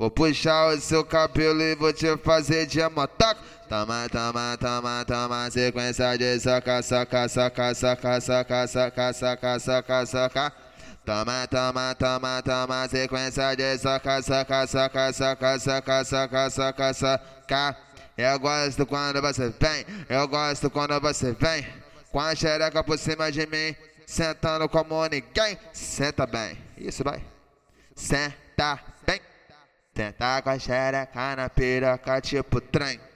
Vou puxar o seu cabelo e vou te fazer de motoca. Toma, toma, toma, toma, sequência de soca, soca, soca, soca, soca, soca, soca, soca, soca. Toma, toma, toma, toma, sequência de soca, soca, soca, soca, soca, soca, soca, soca. Eu gosto quando você vem, eu gosto quando você vem. Com a xereca por cima de mim, sentando como ninguém. Senta bem, isso vai. Senta bem. Senta com a xereca na piroca tipo trem.